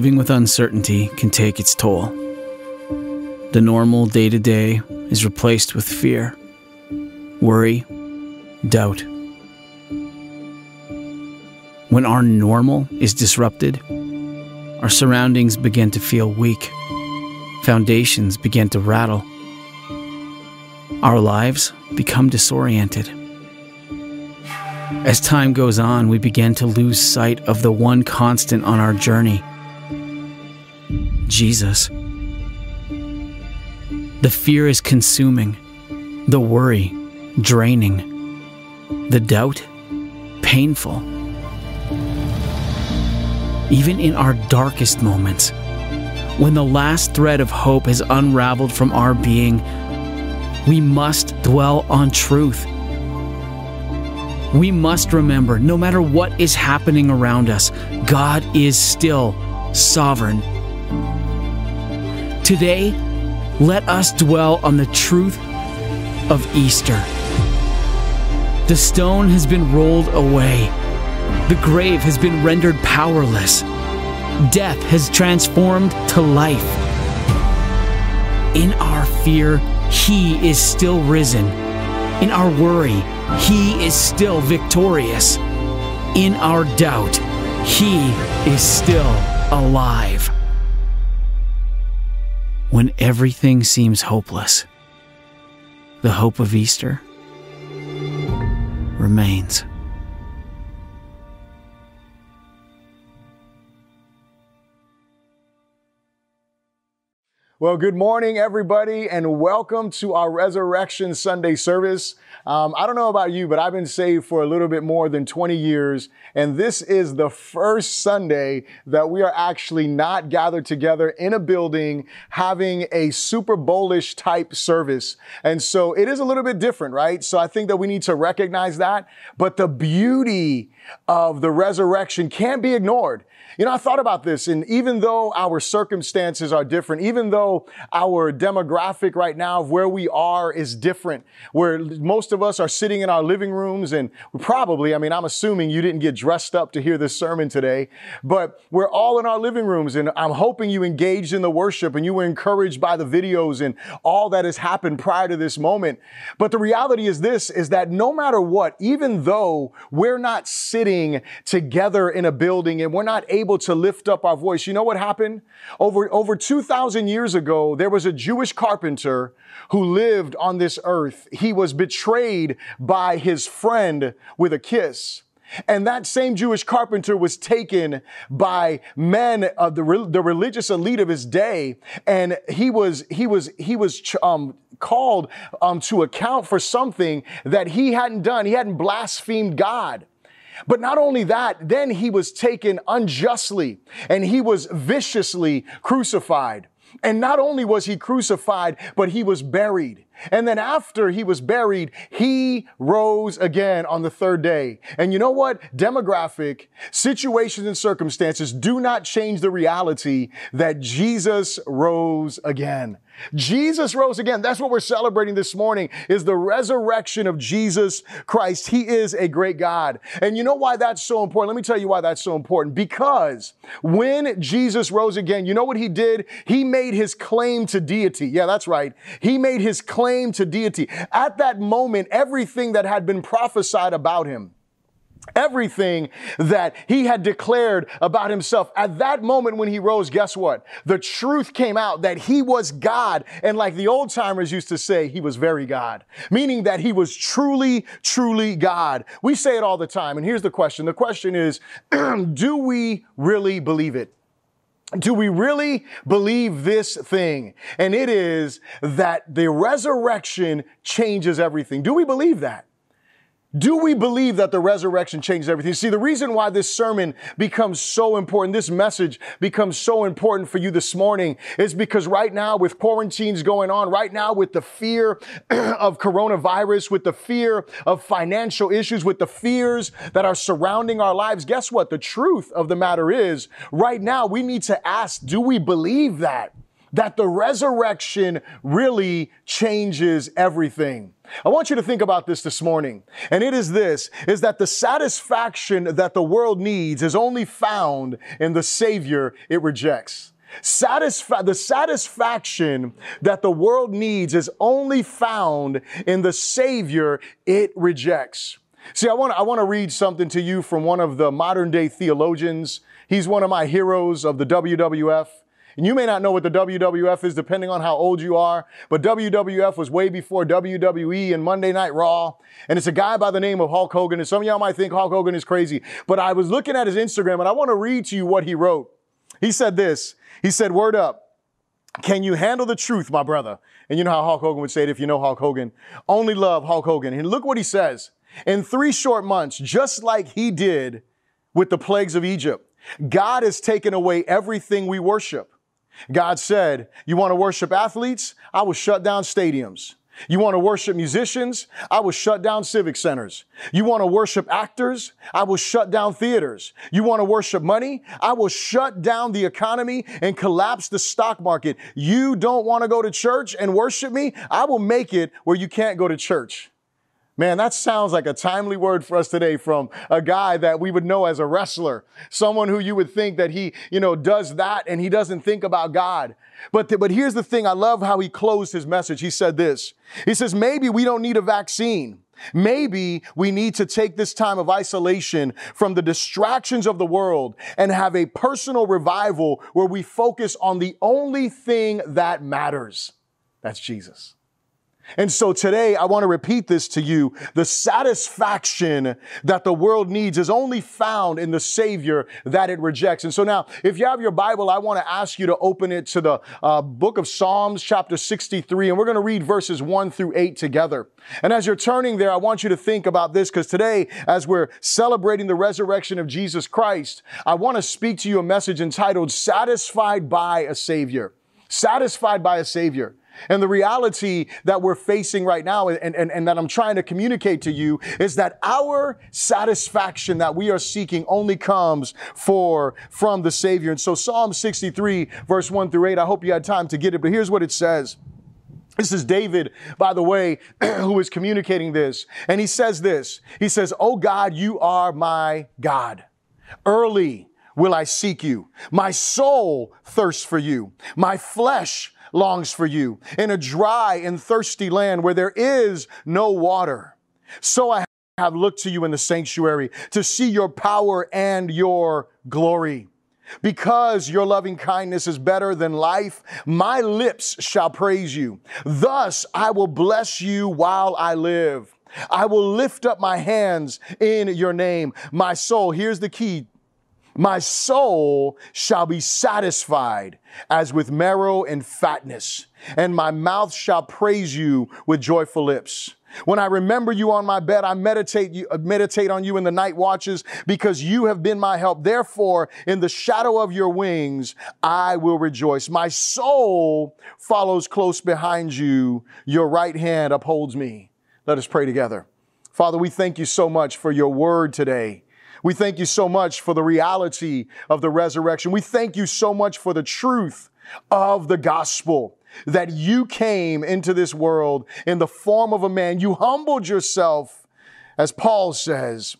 Living with uncertainty can take its toll. The normal day to day is replaced with fear, worry, doubt. When our normal is disrupted, our surroundings begin to feel weak, foundations begin to rattle, our lives become disoriented. As time goes on, we begin to lose sight of the one constant on our journey Jesus. The fear is consuming, the worry draining, the doubt painful. Even in our darkest moments, when the last thread of hope has unraveled from our being, we must dwell on truth we must remember no matter what is happening around us, God is still sovereign. Today, let us dwell on the truth of Easter. The stone has been rolled away, the grave has been rendered powerless, death has transformed to life. In our fear, He is still risen. In our worry, he is still victorious. In our doubt, He is still alive. When everything seems hopeless, the hope of Easter remains. Well, good morning, everybody, and welcome to our Resurrection Sunday service. Um, I don't know about you, but I've been saved for a little bit more than 20 years, and this is the first Sunday that we are actually not gathered together in a building having a Super Bowlish type service. And so it is a little bit different, right? So I think that we need to recognize that. But the beauty of the resurrection can't be ignored. You know, I thought about this, and even though our circumstances are different, even though our demographic right now of where we are is different, where most of us are sitting in our living rooms, and probably, I mean, I'm assuming you didn't get dressed up to hear this sermon today, but we're all in our living rooms, and I'm hoping you engaged in the worship and you were encouraged by the videos and all that has happened prior to this moment. But the reality is this, is that no matter what, even though we're not sitting together in a building and we're not able able to lift up our voice. You know what happened? Over, over 2,000 years ago, there was a Jewish carpenter who lived on this earth. He was betrayed by his friend with a kiss. And that same Jewish carpenter was taken by men of the, the religious elite of his day. And he was, he was, he was, um, called, um, to account for something that he hadn't done. He hadn't blasphemed God. But not only that, then he was taken unjustly and he was viciously crucified. And not only was he crucified, but he was buried. And then after he was buried, he rose again on the third day. And you know what? Demographic situations and circumstances do not change the reality that Jesus rose again. Jesus rose again. That's what we're celebrating this morning is the resurrection of Jesus Christ. He is a great God. And you know why that's so important? Let me tell you why that's so important. Because when Jesus rose again, you know what he did? He made his claim to deity. Yeah, that's right. He made his claim to deity. At that moment, everything that had been prophesied about him, Everything that he had declared about himself at that moment when he rose, guess what? The truth came out that he was God. And like the old timers used to say, he was very God, meaning that he was truly, truly God. We say it all the time. And here's the question. The question is, do we really believe it? do we really believe this thing? And it is that the resurrection changes everything. Do we believe that? Do we believe that the resurrection changes everything? See, the reason why this sermon becomes so important, this message becomes so important for you this morning is because right now with quarantines going on, right now with the fear of coronavirus, with the fear of financial issues, with the fears that are surrounding our lives, guess what? The truth of the matter is right now we need to ask, do we believe that? That the resurrection really changes everything. I want you to think about this this morning. And it is this, is that the satisfaction that the world needs is only found in the Savior it rejects. Satisfa- the satisfaction that the world needs is only found in the Savior it rejects. See, I want, I want to read something to you from one of the modern day theologians. He's one of my heroes of the WWF. And you may not know what the WWF is depending on how old you are, but WWF was way before WWE and Monday Night Raw. And it's a guy by the name of Hulk Hogan. And some of y'all might think Hulk Hogan is crazy, but I was looking at his Instagram and I want to read to you what he wrote. He said this. He said, word up. Can you handle the truth, my brother? And you know how Hulk Hogan would say it if you know Hulk Hogan. Only love Hulk Hogan. And look what he says. In three short months, just like he did with the plagues of Egypt, God has taken away everything we worship. God said, You want to worship athletes? I will shut down stadiums. You want to worship musicians? I will shut down civic centers. You want to worship actors? I will shut down theaters. You want to worship money? I will shut down the economy and collapse the stock market. You don't want to go to church and worship me? I will make it where you can't go to church. Man, that sounds like a timely word for us today from a guy that we would know as a wrestler, someone who you would think that he, you know, does that and he doesn't think about God. But, th- but here's the thing. I love how he closed his message. He said this. He says, maybe we don't need a vaccine. Maybe we need to take this time of isolation from the distractions of the world and have a personal revival where we focus on the only thing that matters. That's Jesus. And so today I want to repeat this to you. The satisfaction that the world needs is only found in the Savior that it rejects. And so now, if you have your Bible, I want to ask you to open it to the uh, book of Psalms, chapter 63, and we're going to read verses 1 through 8 together. And as you're turning there, I want you to think about this because today, as we're celebrating the resurrection of Jesus Christ, I want to speak to you a message entitled Satisfied by a Savior. Satisfied by a Savior. And the reality that we're facing right now and, and, and that I'm trying to communicate to you is that our satisfaction that we are seeking only comes for from the Savior. And so Psalm 63, verse 1 through 8, I hope you had time to get it, but here's what it says. This is David, by the way, who is communicating this. And he says this. He says, Oh God, you are my God. Early will I seek you. My soul thirsts for you. My flesh longs for you in a dry and thirsty land where there is no water. So I have looked to you in the sanctuary to see your power and your glory. Because your loving kindness is better than life, my lips shall praise you. Thus I will bless you while I live. I will lift up my hands in your name. My soul, here's the key my soul shall be satisfied as with marrow and fatness, and my mouth shall praise you with joyful lips. When I remember you on my bed, I meditate, you, uh, meditate on you in the night watches because you have been my help. Therefore, in the shadow of your wings, I will rejoice. My soul follows close behind you. Your right hand upholds me. Let us pray together. Father, we thank you so much for your word today. We thank you so much for the reality of the resurrection. We thank you so much for the truth of the gospel that you came into this world in the form of a man. You humbled yourself, as Paul says,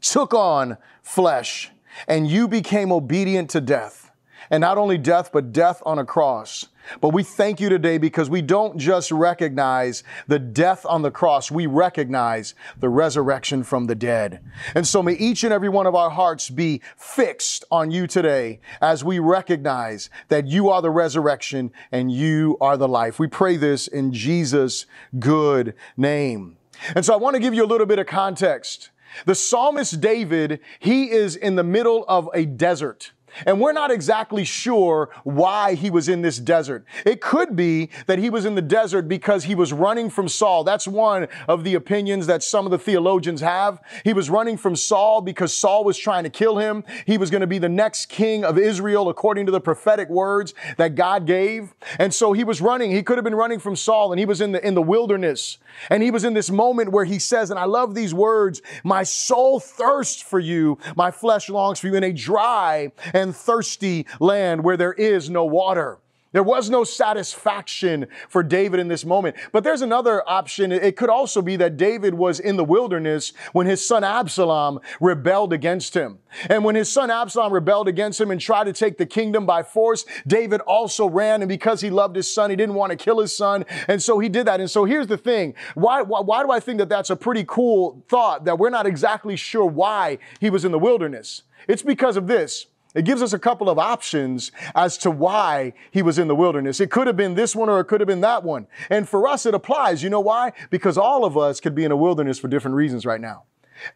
took on flesh, and you became obedient to death. And not only death, but death on a cross. But we thank you today because we don't just recognize the death on the cross, we recognize the resurrection from the dead. And so may each and every one of our hearts be fixed on you today as we recognize that you are the resurrection and you are the life. We pray this in Jesus' good name. And so I want to give you a little bit of context. The psalmist David, he is in the middle of a desert. And we're not exactly sure why he was in this desert. It could be that he was in the desert because he was running from Saul. That's one of the opinions that some of the theologians have. He was running from Saul because Saul was trying to kill him. He was going to be the next king of Israel according to the prophetic words that God gave. And so he was running. He could have been running from Saul and he was in the, in the wilderness. And he was in this moment where he says, and I love these words, my soul thirsts for you. My flesh longs for you in a dry and thirsty land where there is no water. There was no satisfaction for David in this moment. But there's another option. It could also be that David was in the wilderness when his son Absalom rebelled against him. And when his son Absalom rebelled against him and tried to take the kingdom by force, David also ran. And because he loved his son, he didn't want to kill his son. And so he did that. And so here's the thing. Why, why, why do I think that that's a pretty cool thought that we're not exactly sure why he was in the wilderness? It's because of this. It gives us a couple of options as to why he was in the wilderness. It could have been this one or it could have been that one. And for us, it applies. You know why? Because all of us could be in a wilderness for different reasons right now.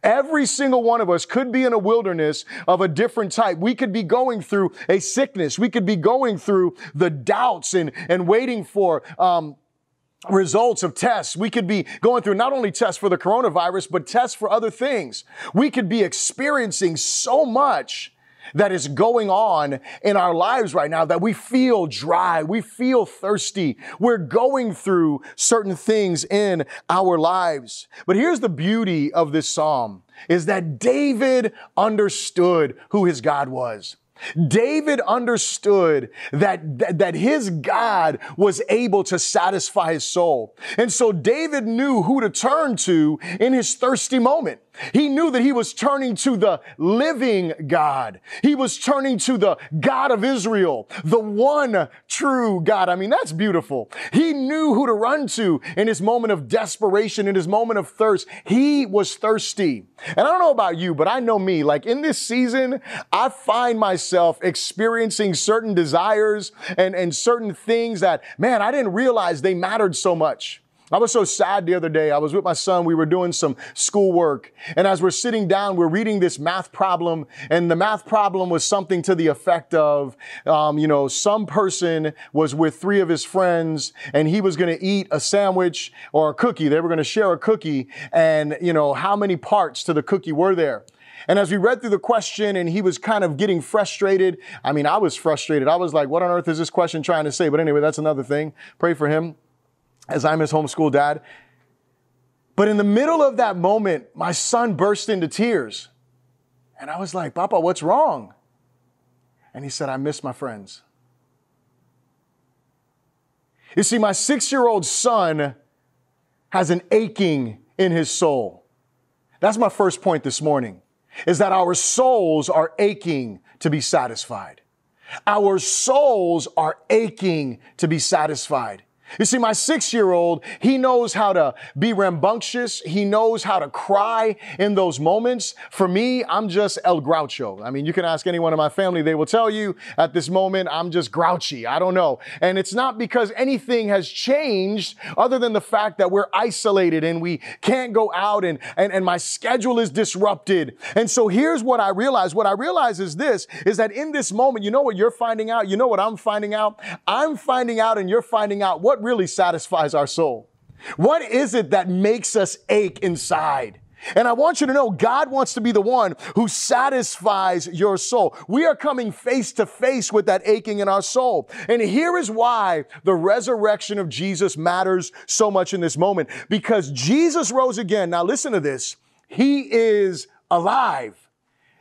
Every single one of us could be in a wilderness of a different type. We could be going through a sickness. We could be going through the doubts and, and waiting for, um, results of tests. We could be going through not only tests for the coronavirus, but tests for other things. We could be experiencing so much that is going on in our lives right now that we feel dry, we feel thirsty. We're going through certain things in our lives. But here's the beauty of this psalm is that David understood who his God was. David understood that, that, that, his God was able to satisfy his soul. And so David knew who to turn to in his thirsty moment. He knew that he was turning to the living God. He was turning to the God of Israel, the one true God. I mean, that's beautiful. He knew who to run to in his moment of desperation, in his moment of thirst. He was thirsty. And I don't know about you, but I know me. Like in this season, I find myself experiencing certain desires and, and certain things that, man, I didn't realize they mattered so much. I was so sad the other day. I was with my son. We were doing some schoolwork. And as we're sitting down, we're reading this math problem. And the math problem was something to the effect of, um, you know, some person was with three of his friends and he was going to eat a sandwich or a cookie. They were going to share a cookie. And, you know, how many parts to the cookie were there? And as we read through the question and he was kind of getting frustrated, I mean, I was frustrated. I was like, what on earth is this question trying to say? But anyway, that's another thing. Pray for him as I'm his homeschool dad. But in the middle of that moment, my son burst into tears. And I was like, Papa, what's wrong? And he said, I miss my friends. You see, my six year old son has an aching in his soul. That's my first point this morning, is that our souls are aching to be satisfied. Our souls are aching to be satisfied. You see, my six year old, he knows how to be rambunctious. He knows how to cry in those moments. For me, I'm just El Groucho. I mean, you can ask anyone in my family, they will tell you at this moment, I'm just grouchy. I don't know. And it's not because anything has changed other than the fact that we're isolated and we can't go out and, and, and my schedule is disrupted. And so here's what I realize. What I realize is this, is that in this moment, you know what you're finding out? You know what I'm finding out? I'm finding out and you're finding out what really satisfies our soul? What is it that makes us ache inside? And I want you to know God wants to be the one who satisfies your soul. We are coming face to face with that aching in our soul. And here is why the resurrection of Jesus matters so much in this moment. Because Jesus rose again. Now listen to this. He is alive.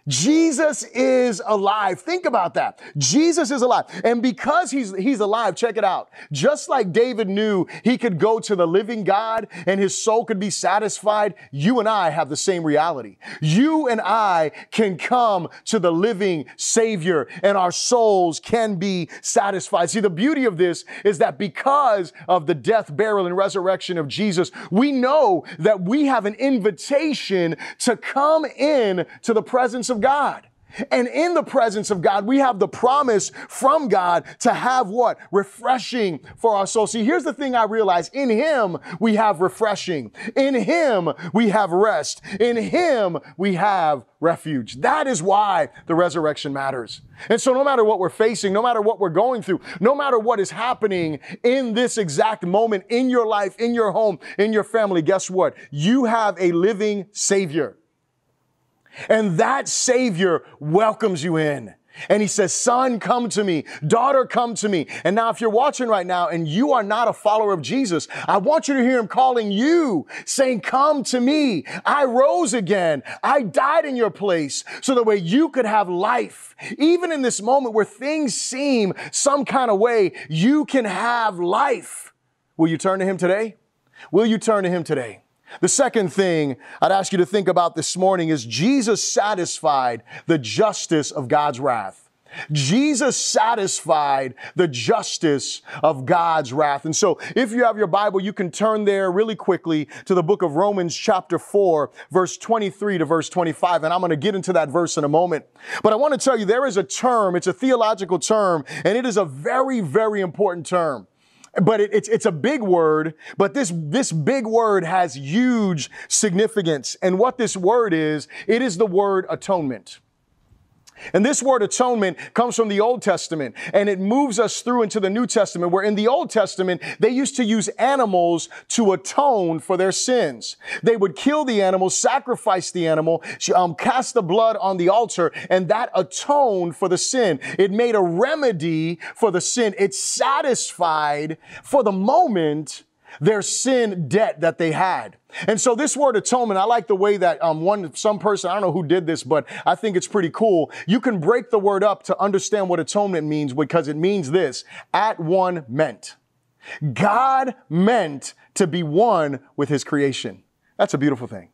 Jesus is alive. Think about that. Jesus is alive. And because he's, he's alive, check it out. Just like David knew he could go to the living God and his soul could be satisfied, you and I have the same reality. You and I can come to the living Savior and our souls can be satisfied. See, the beauty of this is that because of the death, burial, and resurrection of Jesus, we know that we have an invitation to come in to the presence of God. And in the presence of God, we have the promise from God to have what? Refreshing for our soul. See, here's the thing I realize. In Him, we have refreshing. In Him, we have rest. In Him, we have refuge. That is why the resurrection matters. And so no matter what we're facing, no matter what we're going through, no matter what is happening in this exact moment in your life, in your home, in your family, guess what? You have a living Savior. And that Savior welcomes you in. And he says, son, come to me. Daughter, come to me. And now if you're watching right now and you are not a follower of Jesus, I want you to hear him calling you saying, come to me. I rose again. I died in your place so that way you could have life. Even in this moment where things seem some kind of way, you can have life. Will you turn to him today? Will you turn to him today? The second thing I'd ask you to think about this morning is Jesus satisfied the justice of God's wrath. Jesus satisfied the justice of God's wrath. And so if you have your Bible, you can turn there really quickly to the book of Romans chapter 4, verse 23 to verse 25. And I'm going to get into that verse in a moment. But I want to tell you there is a term, it's a theological term, and it is a very, very important term but it, it's, it's a big word, but this, this big word has huge significance. And what this word is, it is the word atonement. And this word atonement comes from the Old Testament and it moves us through into the New Testament where in the Old Testament, they used to use animals to atone for their sins. They would kill the animal, sacrifice the animal, um, cast the blood on the altar and that atoned for the sin. It made a remedy for the sin. It satisfied for the moment their sin debt that they had. And so this word atonement, I like the way that um, one, some person, I don't know who did this, but I think it's pretty cool. You can break the word up to understand what atonement means because it means this, at one meant. God meant to be one with his creation. That's a beautiful thing.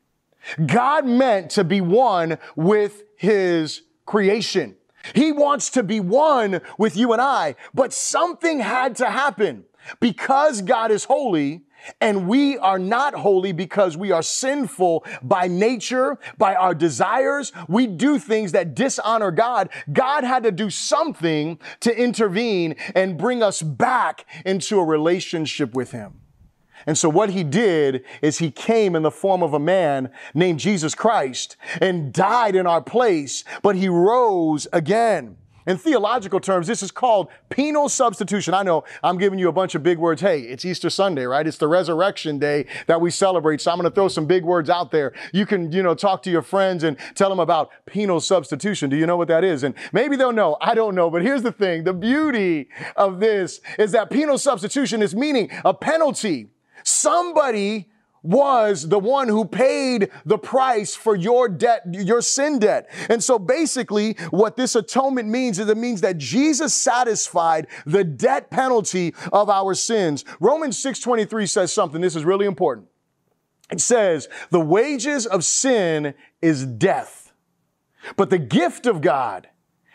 God meant to be one with his creation. He wants to be one with you and I, but something had to happen. Because God is holy, and we are not holy because we are sinful by nature, by our desires. We do things that dishonor God. God had to do something to intervene and bring us back into a relationship with Him. And so what he did is he came in the form of a man named Jesus Christ and died in our place, but he rose again. In theological terms, this is called penal substitution. I know I'm giving you a bunch of big words. Hey, it's Easter Sunday, right? It's the resurrection day that we celebrate. So I'm going to throw some big words out there. You can, you know, talk to your friends and tell them about penal substitution. Do you know what that is? And maybe they'll know. I don't know. But here's the thing. The beauty of this is that penal substitution is meaning a penalty. Somebody was the one who paid the price for your debt, your sin debt. And so basically what this atonement means is it means that Jesus satisfied the debt penalty of our sins. Romans 6:23 says something. This is really important. It says, "The wages of sin is death, but the gift of God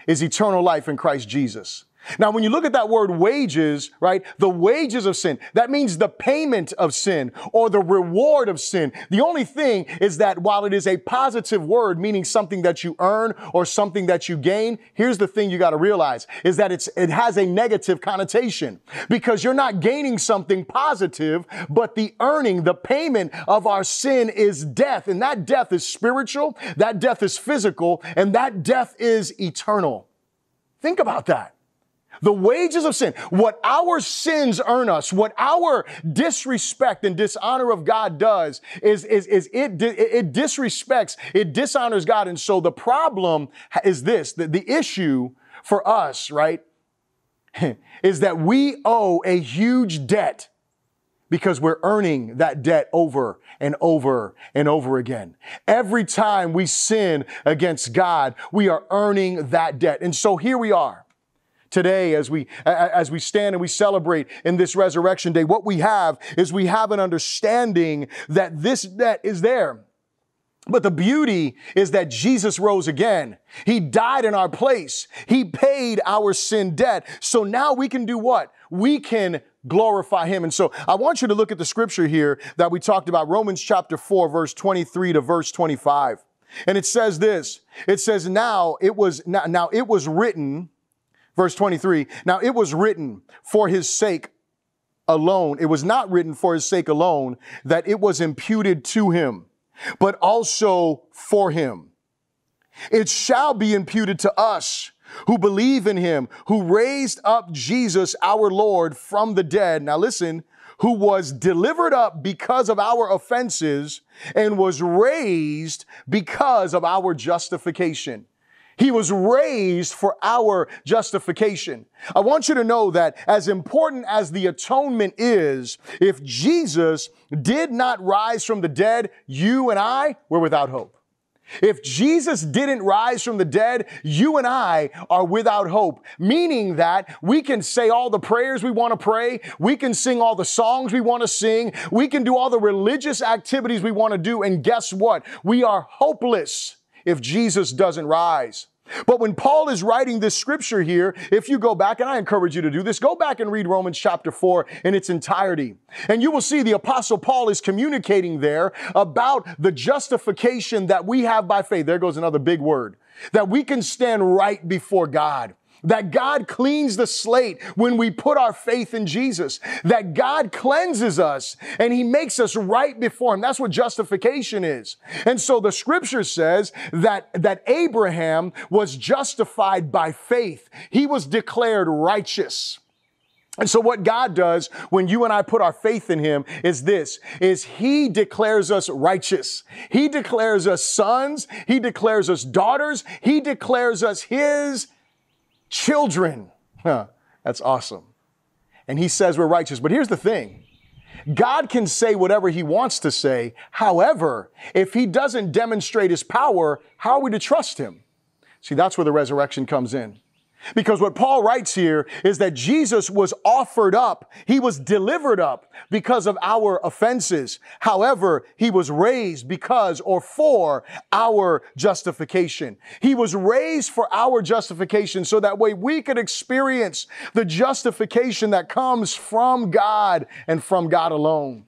is eternal life in Christ Jesus." Now, when you look at that word wages, right, the wages of sin, that means the payment of sin or the reward of sin. The only thing is that while it is a positive word, meaning something that you earn or something that you gain, here's the thing you got to realize is that it's, it has a negative connotation because you're not gaining something positive, but the earning, the payment of our sin is death. And that death is spiritual, that death is physical, and that death is eternal. Think about that. The wages of sin, what our sins earn us, what our disrespect and dishonor of God does is, is, is it, it disrespects, it dishonors God. And so the problem is this, the, the issue for us, right, is that we owe a huge debt because we're earning that debt over and over and over again. Every time we sin against God, we are earning that debt. And so here we are today as we as we stand and we celebrate in this resurrection day what we have is we have an understanding that this debt is there but the beauty is that Jesus rose again. He died in our place. He paid our sin debt. So now we can do what? We can glorify him. And so I want you to look at the scripture here that we talked about, Romans chapter 4, verse 23 to verse 25. And it says this. It says, now it was, now, now it was written, Verse 23 Now it was written for his sake alone. It was not written for his sake alone that it was imputed to him, but also for him. It shall be imputed to us who believe in him, who raised up Jesus our Lord from the dead. Now listen, who was delivered up because of our offenses and was raised because of our justification. He was raised for our justification. I want you to know that as important as the atonement is, if Jesus did not rise from the dead, you and I were without hope. If Jesus didn't rise from the dead, you and I are without hope, meaning that we can say all the prayers we want to pray. We can sing all the songs we want to sing. We can do all the religious activities we want to do. And guess what? We are hopeless if Jesus doesn't rise. But when Paul is writing this scripture here, if you go back, and I encourage you to do this, go back and read Romans chapter 4 in its entirety. And you will see the apostle Paul is communicating there about the justification that we have by faith. There goes another big word. That we can stand right before God that God cleans the slate when we put our faith in Jesus, that God cleanses us and he makes us right before him. That's what justification is. And so the scripture says that, that Abraham was justified by faith. He was declared righteous. And so what God does when you and I put our faith in him is this, is he declares us righteous. He declares us sons. He declares us daughters. He declares us his children. Huh, that's awesome. And he says we're righteous. But here's the thing God can say whatever he wants to say. However, if he doesn't demonstrate his power, how are we to trust him? See, that's where the resurrection comes in. Because what Paul writes here is that Jesus was offered up. He was delivered up because of our offenses. However, he was raised because or for our justification. He was raised for our justification so that way we could experience the justification that comes from God and from God alone.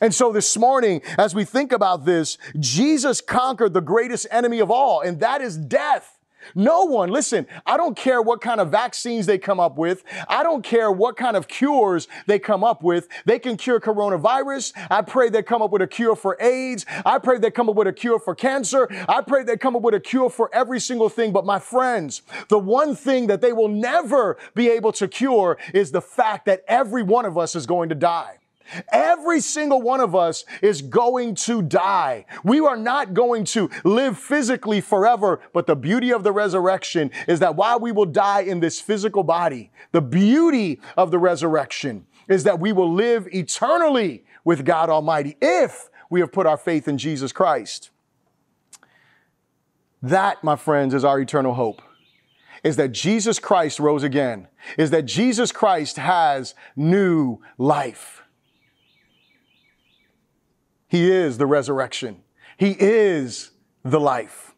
And so this morning, as we think about this, Jesus conquered the greatest enemy of all, and that is death. No one, listen, I don't care what kind of vaccines they come up with. I don't care what kind of cures they come up with. They can cure coronavirus. I pray they come up with a cure for AIDS. I pray they come up with a cure for cancer. I pray they come up with a cure for every single thing. But my friends, the one thing that they will never be able to cure is the fact that every one of us is going to die. Every single one of us is going to die. We are not going to live physically forever, but the beauty of the resurrection is that while we will die in this physical body, the beauty of the resurrection is that we will live eternally with God Almighty if we have put our faith in Jesus Christ. That, my friends, is our eternal hope. Is that Jesus Christ rose again, is that Jesus Christ has new life. He is the resurrection. He is the life.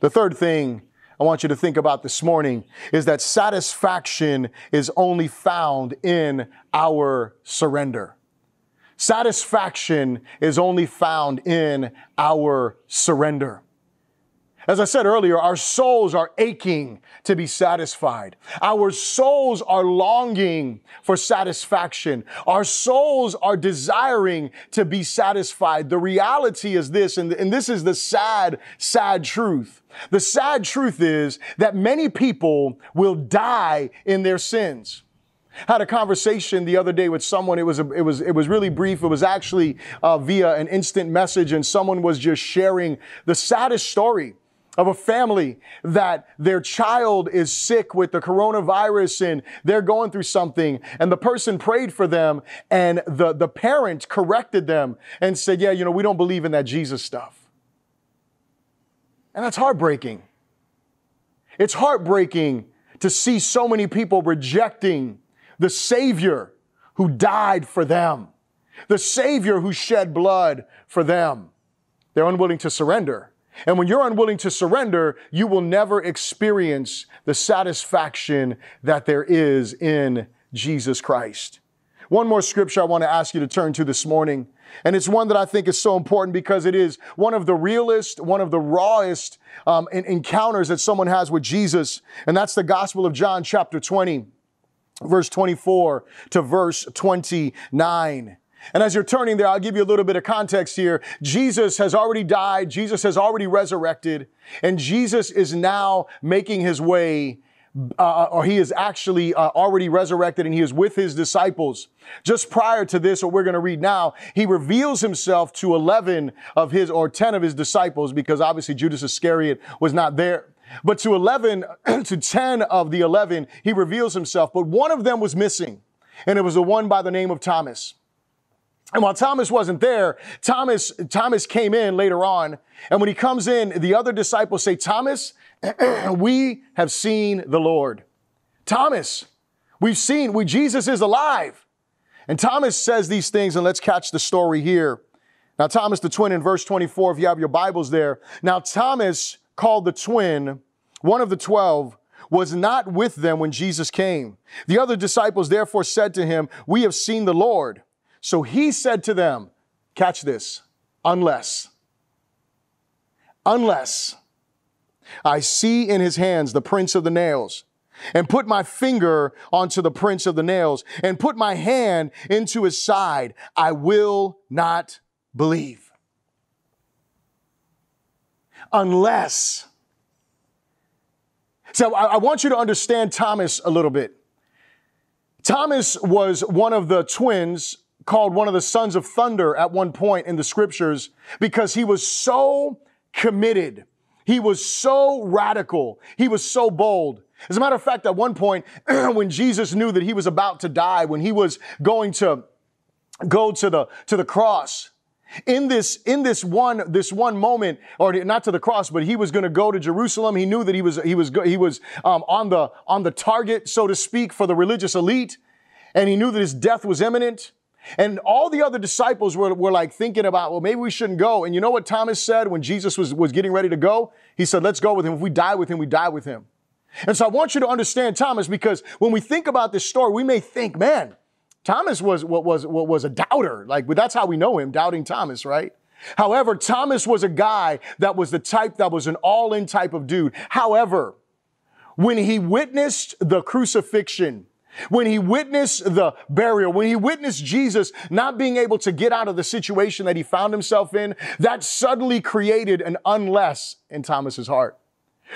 The third thing I want you to think about this morning is that satisfaction is only found in our surrender. Satisfaction is only found in our surrender. As I said earlier, our souls are aching to be satisfied. Our souls are longing for satisfaction. Our souls are desiring to be satisfied. The reality is this, and, and this is the sad, sad truth. The sad truth is that many people will die in their sins had a conversation the other day with someone. It was a, it was it was really brief. It was actually uh, via an instant message, and someone was just sharing the saddest story of a family that their child is sick with the coronavirus and they're going through something and the person prayed for them and the, the parent corrected them and said, yeah, you know, we don't believe in that Jesus stuff. And that's heartbreaking. It's heartbreaking to see so many people rejecting the Savior who died for them, the Savior who shed blood for them. They're unwilling to surrender. And when you're unwilling to surrender, you will never experience the satisfaction that there is in Jesus Christ. One more scripture I want to ask you to turn to this morning. And it's one that I think is so important because it is one of the realest, one of the rawest um, encounters that someone has with Jesus. And that's the Gospel of John, chapter 20, verse 24 to verse 29. And as you're turning there, I'll give you a little bit of context here. Jesus has already died. Jesus has already resurrected. And Jesus is now making his way, uh, or he is actually uh, already resurrected and he is with his disciples. Just prior to this, what we're going to read now, he reveals himself to 11 of his, or 10 of his disciples, because obviously Judas Iscariot was not there. But to 11, to 10 of the 11, he reveals himself. But one of them was missing, and it was the one by the name of Thomas. And while Thomas wasn't there, Thomas, Thomas came in later on. And when he comes in, the other disciples say, Thomas, we have seen the Lord. Thomas, we've seen, we, Jesus is alive. And Thomas says these things, and let's catch the story here. Now, Thomas the twin in verse 24, if you have your Bibles there. Now, Thomas, called the twin, one of the twelve, was not with them when Jesus came. The other disciples therefore said to him, We have seen the Lord. So he said to them, Catch this, unless, unless I see in his hands the prints of the nails, and put my finger onto the prints of the nails, and put my hand into his side, I will not believe. Unless. So I, want you to understand Thomas a little bit. Thomas was one of the twins called one of the sons of thunder at one point in the scriptures because he was so committed. He was so radical. He was so bold. As a matter of fact, at one point, when Jesus knew that he was about to die, when he was going to go to the, to the cross, in this in this one this one moment or not to the cross but he was going to go to jerusalem he knew that he was he was he was um, on the on the target so to speak for the religious elite and he knew that his death was imminent and all the other disciples were, were like thinking about, well, maybe we shouldn't go. And you know what Thomas said when Jesus was, was getting ready to go? He said, let's go with him. If we die with him, we die with him. And so I want you to understand Thomas because when we think about this story, we may think, man, Thomas was was what was a doubter. Like that's how we know him, doubting Thomas, right? However, Thomas was a guy that was the type that was an all-in type of dude. However, when he witnessed the crucifixion, when he witnessed the burial, when he witnessed Jesus not being able to get out of the situation that he found himself in, that suddenly created an unless in Thomas's heart.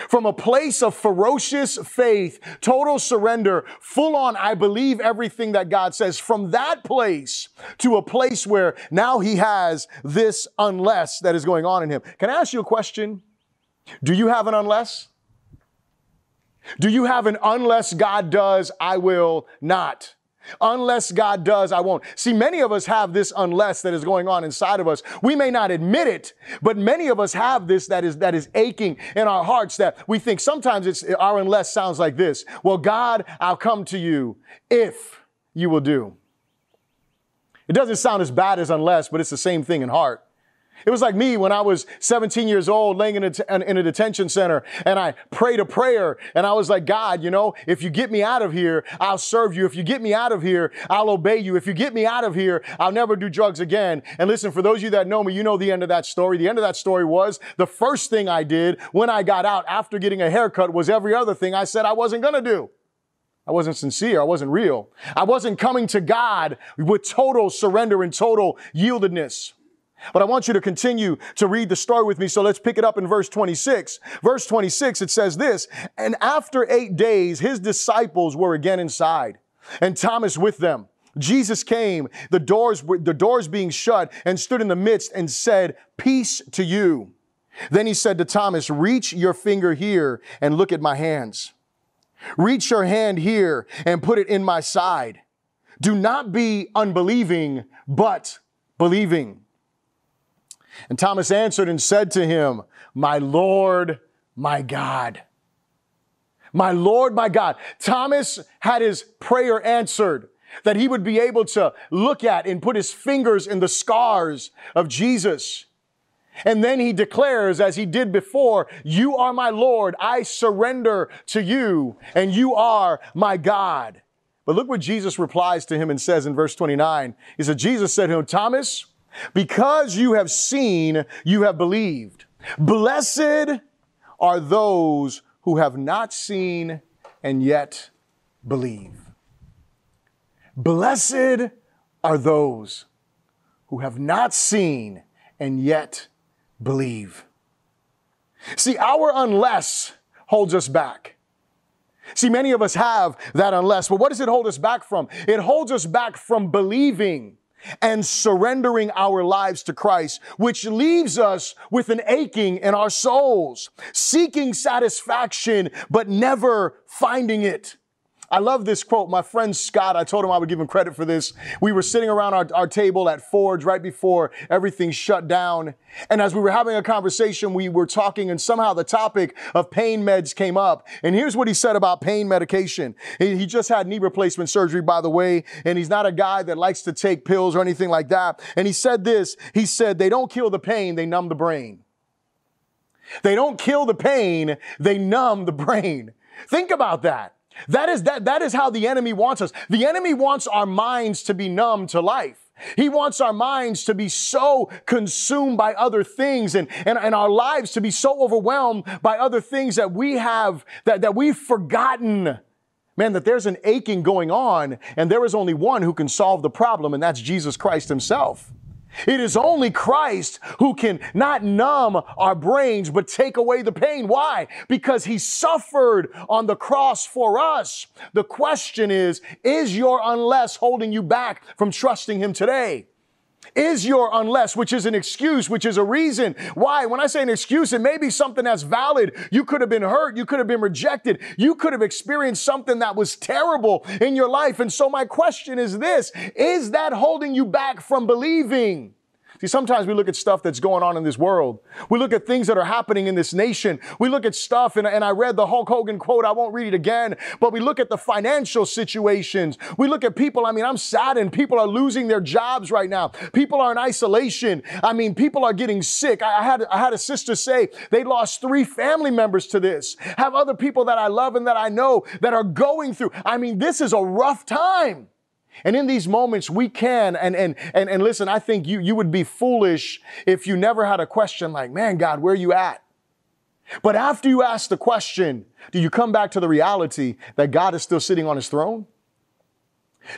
From a place of ferocious faith, total surrender, full on, I believe everything that God says, from that place to a place where now he has this unless that is going on in him. Can I ask you a question? Do you have an unless? Do you have an unless God does, I will not? Unless God does, I won't. See, many of us have this unless that is going on inside of us. We may not admit it, but many of us have this that is, that is aching in our hearts that we think sometimes it's, our unless sounds like this. Well, God, I'll come to you if you will do. It doesn't sound as bad as unless, but it's the same thing in heart. It was like me when I was 17 years old laying in a, in a detention center and I prayed a prayer and I was like, God, you know, if you get me out of here, I'll serve you. If you get me out of here, I'll obey you. If you get me out of here, I'll never do drugs again. And listen, for those of you that know me, you know the end of that story. The end of that story was the first thing I did when I got out after getting a haircut was every other thing I said I wasn't going to do. I wasn't sincere. I wasn't real. I wasn't coming to God with total surrender and total yieldedness. But I want you to continue to read the story with me. So let's pick it up in verse 26. Verse 26, it says this, and after eight days, his disciples were again inside and Thomas with them. Jesus came, the doors, the doors being shut and stood in the midst and said, peace to you. Then he said to Thomas, reach your finger here and look at my hands. Reach your hand here and put it in my side. Do not be unbelieving, but believing. And Thomas answered and said to him, My Lord, my God. My Lord, my God. Thomas had his prayer answered that he would be able to look at and put his fingers in the scars of Jesus. And then he declares, as he did before, You are my Lord. I surrender to you, and you are my God. But look what Jesus replies to him and says in verse 29. He said, Jesus said to him, Thomas, because you have seen, you have believed. Blessed are those who have not seen and yet believe. Blessed are those who have not seen and yet believe. See, our unless holds us back. See, many of us have that unless, but what does it hold us back from? It holds us back from believing and surrendering our lives to Christ, which leaves us with an aching in our souls, seeking satisfaction, but never finding it. I love this quote. My friend Scott, I told him I would give him credit for this. We were sitting around our, our table at Forge right before everything shut down. And as we were having a conversation, we were talking and somehow the topic of pain meds came up. And here's what he said about pain medication. He, he just had knee replacement surgery, by the way, and he's not a guy that likes to take pills or anything like that. And he said this, he said, they don't kill the pain, they numb the brain. They don't kill the pain, they numb the brain. Think about that. That is, that, that is how the enemy wants us. The enemy wants our minds to be numb to life. He wants our minds to be so consumed by other things and, and, and our lives to be so overwhelmed by other things that we have, that, that we've forgotten. Man, that there's an aching going on and there is only one who can solve the problem and that's Jesus Christ himself. It is only Christ who can not numb our brains, but take away the pain. Why? Because he suffered on the cross for us. The question is, is your unless holding you back from trusting him today? Is your unless, which is an excuse, which is a reason. Why? When I say an excuse, it may be something that's valid. You could have been hurt. You could have been rejected. You could have experienced something that was terrible in your life. And so my question is this, is that holding you back from believing? See, sometimes we look at stuff that's going on in this world. We look at things that are happening in this nation. We look at stuff, and, and I read the Hulk Hogan quote. I won't read it again, but we look at the financial situations. We look at people. I mean, I'm saddened. People are losing their jobs right now. People are in isolation. I mean, people are getting sick. I, I had, I had a sister say they lost three family members to this. Have other people that I love and that I know that are going through. I mean, this is a rough time. And in these moments, we can, and, and, and, and listen, I think you, you would be foolish if you never had a question like, man, God, where are you at? But after you ask the question, do you come back to the reality that God is still sitting on his throne?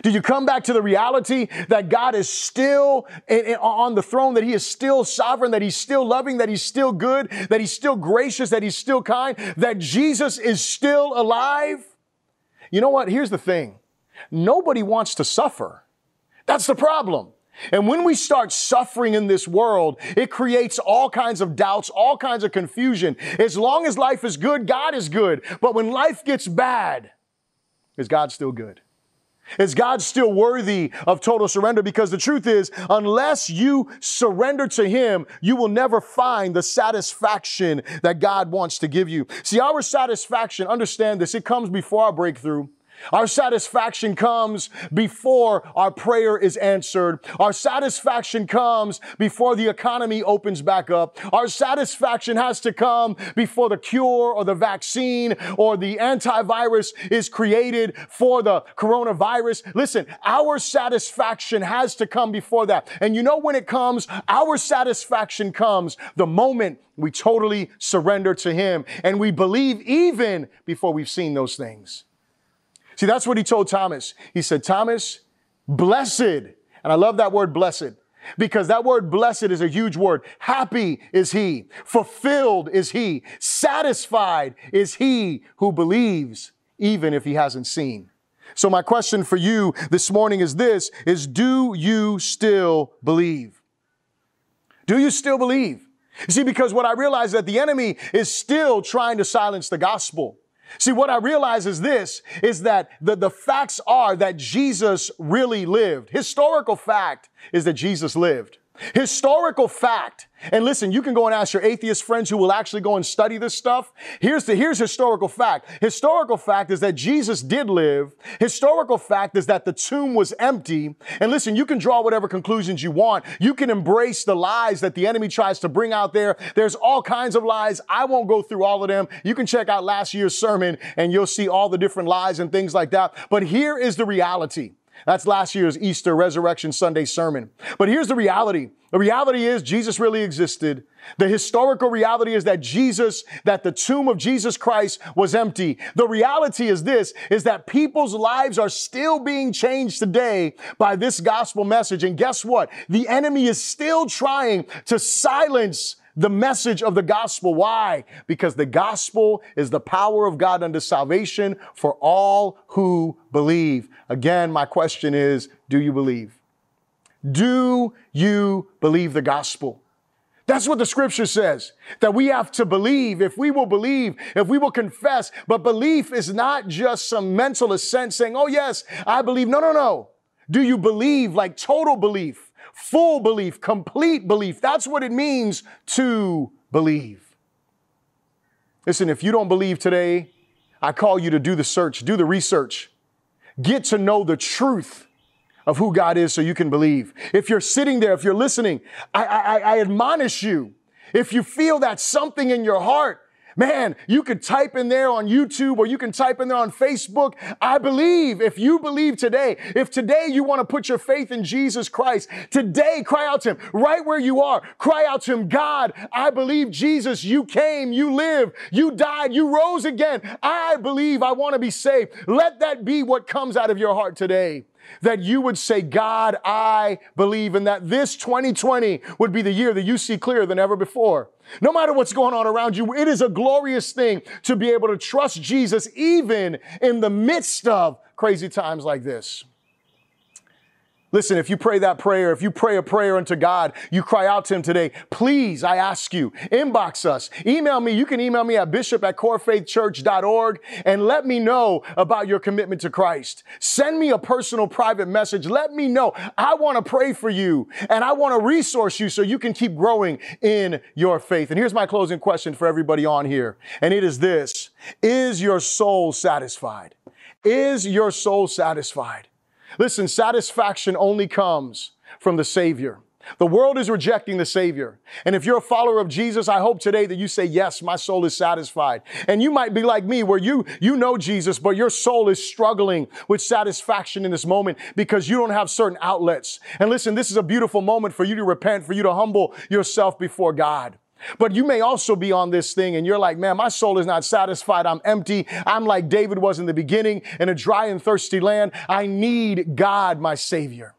Do you come back to the reality that God is still in, in, on the throne, that He is still sovereign, that He's still loving, that He's still good, that He's still gracious, that He's still kind, that Jesus is still alive? You know what? Here's the thing. Nobody wants to suffer. That's the problem. And when we start suffering in this world, it creates all kinds of doubts, all kinds of confusion. As long as life is good, God is good. But when life gets bad, is God still good? Is God still worthy of total surrender? Because the truth is, unless you surrender to Him, you will never find the satisfaction that God wants to give you. See, our satisfaction, understand this, it comes before our breakthrough. Our satisfaction comes before our prayer is answered. Our satisfaction comes before the economy opens back up. Our satisfaction has to come before the cure or the vaccine or the antivirus is created for the coronavirus. Listen, our satisfaction has to come before that. And you know when it comes? Our satisfaction comes the moment we totally surrender to Him and we believe even before we've seen those things. See, that's what he told Thomas. He said, Thomas, blessed. And I love that word blessed because that word blessed is a huge word. Happy is he. Fulfilled is he. Satisfied is he who believes even if he hasn't seen. So my question for you this morning is this, is do you still believe? Do you still believe? You see, because what I realize that the enemy is still trying to silence the gospel. See, what I realize is this, is that the, the facts are that Jesus really lived. Historical fact is that Jesus lived. Historical fact. And listen, you can go and ask your atheist friends who will actually go and study this stuff. Here's the, here's historical fact. Historical fact is that Jesus did live. Historical fact is that the tomb was empty. And listen, you can draw whatever conclusions you want. You can embrace the lies that the enemy tries to bring out there. There's all kinds of lies. I won't go through all of them. You can check out last year's sermon and you'll see all the different lies and things like that. But here is the reality. That's last year's Easter Resurrection Sunday sermon. But here's the reality. The reality is Jesus really existed. The historical reality is that Jesus, that the tomb of Jesus Christ was empty. The reality is this, is that people's lives are still being changed today by this gospel message. And guess what? The enemy is still trying to silence the message of the gospel. Why? Because the gospel is the power of God unto salvation for all who believe. Again, my question is, do you believe? Do you believe the gospel? That's what the scripture says, that we have to believe. If we will believe, if we will confess, but belief is not just some mental assent saying, oh, yes, I believe. No, no, no. Do you believe like total belief, full belief, complete belief? That's what it means to believe. Listen, if you don't believe today, I call you to do the search, do the research, get to know the truth of who God is so you can believe. If you're sitting there, if you're listening, I, I, I admonish you. If you feel that something in your heart, Man, you could type in there on YouTube or you can type in there on Facebook. I believe. If you believe today, if today you want to put your faith in Jesus Christ, today cry out to Him right where you are. Cry out to Him, God, I believe Jesus, you came, you lived, you died, you rose again. I believe I want to be saved. Let that be what comes out of your heart today that you would say, God, I believe, and that this 2020 would be the year that you see clearer than ever before. No matter what's going on around you, it is a glorious thing to be able to trust Jesus even in the midst of crazy times like this. Listen, if you pray that prayer, if you pray a prayer unto God, you cry out to Him today, please, I ask you, inbox us. Email me. You can email me at bishop at corefaithchurch.org and let me know about your commitment to Christ. Send me a personal private message. Let me know. I want to pray for you and I want to resource you so you can keep growing in your faith. And here's my closing question for everybody on here. And it is this Is your soul satisfied? Is your soul satisfied? Listen, satisfaction only comes from the Savior. The world is rejecting the Savior. And if you're a follower of Jesus, I hope today that you say, yes, my soul is satisfied. And you might be like me where you, you know Jesus, but your soul is struggling with satisfaction in this moment because you don't have certain outlets. And listen, this is a beautiful moment for you to repent, for you to humble yourself before God. But you may also be on this thing and you're like, man, my soul is not satisfied. I'm empty. I'm like David was in the beginning in a dry and thirsty land. I need God, my Savior.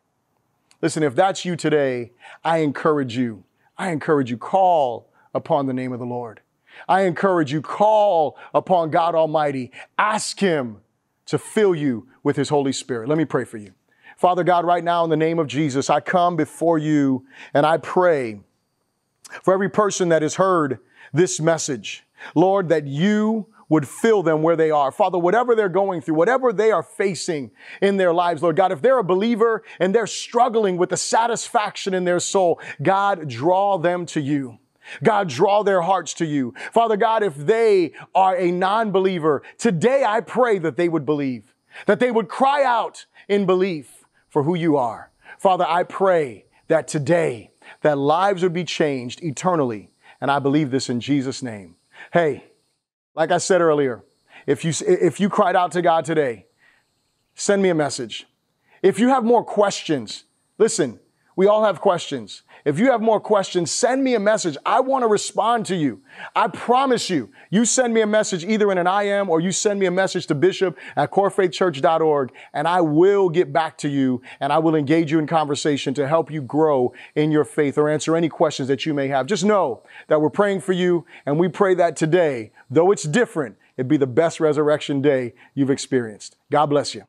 Listen, if that's you today, I encourage you. I encourage you, call upon the name of the Lord. I encourage you, call upon God Almighty. Ask Him to fill you with His Holy Spirit. Let me pray for you. Father God, right now in the name of Jesus, I come before you and I pray for every person that has heard this message, Lord, that you would fill them where they are. Father, whatever they're going through, whatever they are facing in their lives, Lord God, if they're a believer and they're struggling with the satisfaction in their soul, God, draw them to you. God, draw their hearts to you. Father God, if they are a non-believer, today I pray that they would believe, that they would cry out in belief for who you are. Father, I pray that today that lives would be changed eternally. And I believe this in Jesus' name. Hey, like I said earlier, if you, if you cried out to God today, send me a message. If you have more questions, listen, we all have questions. If you have more questions, send me a message. I want to respond to you. I promise you, you send me a message either in an IM or you send me a message to bishop at corefaithchurch.org and I will get back to you and I will engage you in conversation to help you grow in your faith or answer any questions that you may have. Just know that we're praying for you and we pray that today, though it's different, it'd be the best resurrection day you've experienced. God bless you.